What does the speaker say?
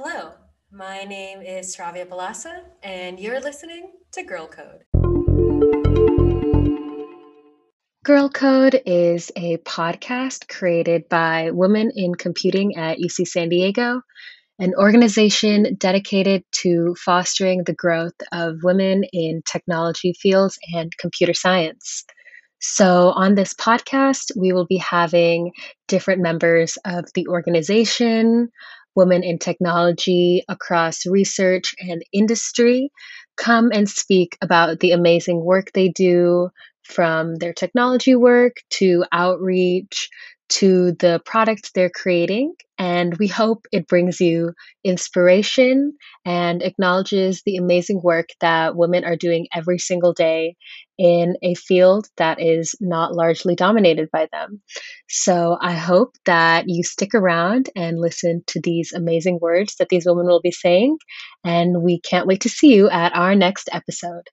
Hello, my name is Sravia Balasa, and you're listening to Girl Code. Girl Code is a podcast created by women in computing at UC San Diego, an organization dedicated to fostering the growth of women in technology fields and computer science. So, on this podcast, we will be having different members of the organization, women in technology across research and industry, come and speak about the amazing work they do from their technology work to outreach to the products they're creating. And we hope it brings you inspiration and acknowledges the amazing work that women are doing every single day in a field that is not largely dominated by them. So I hope that you stick around and listen to these amazing words that these women will be saying. And we can't wait to see you at our next episode.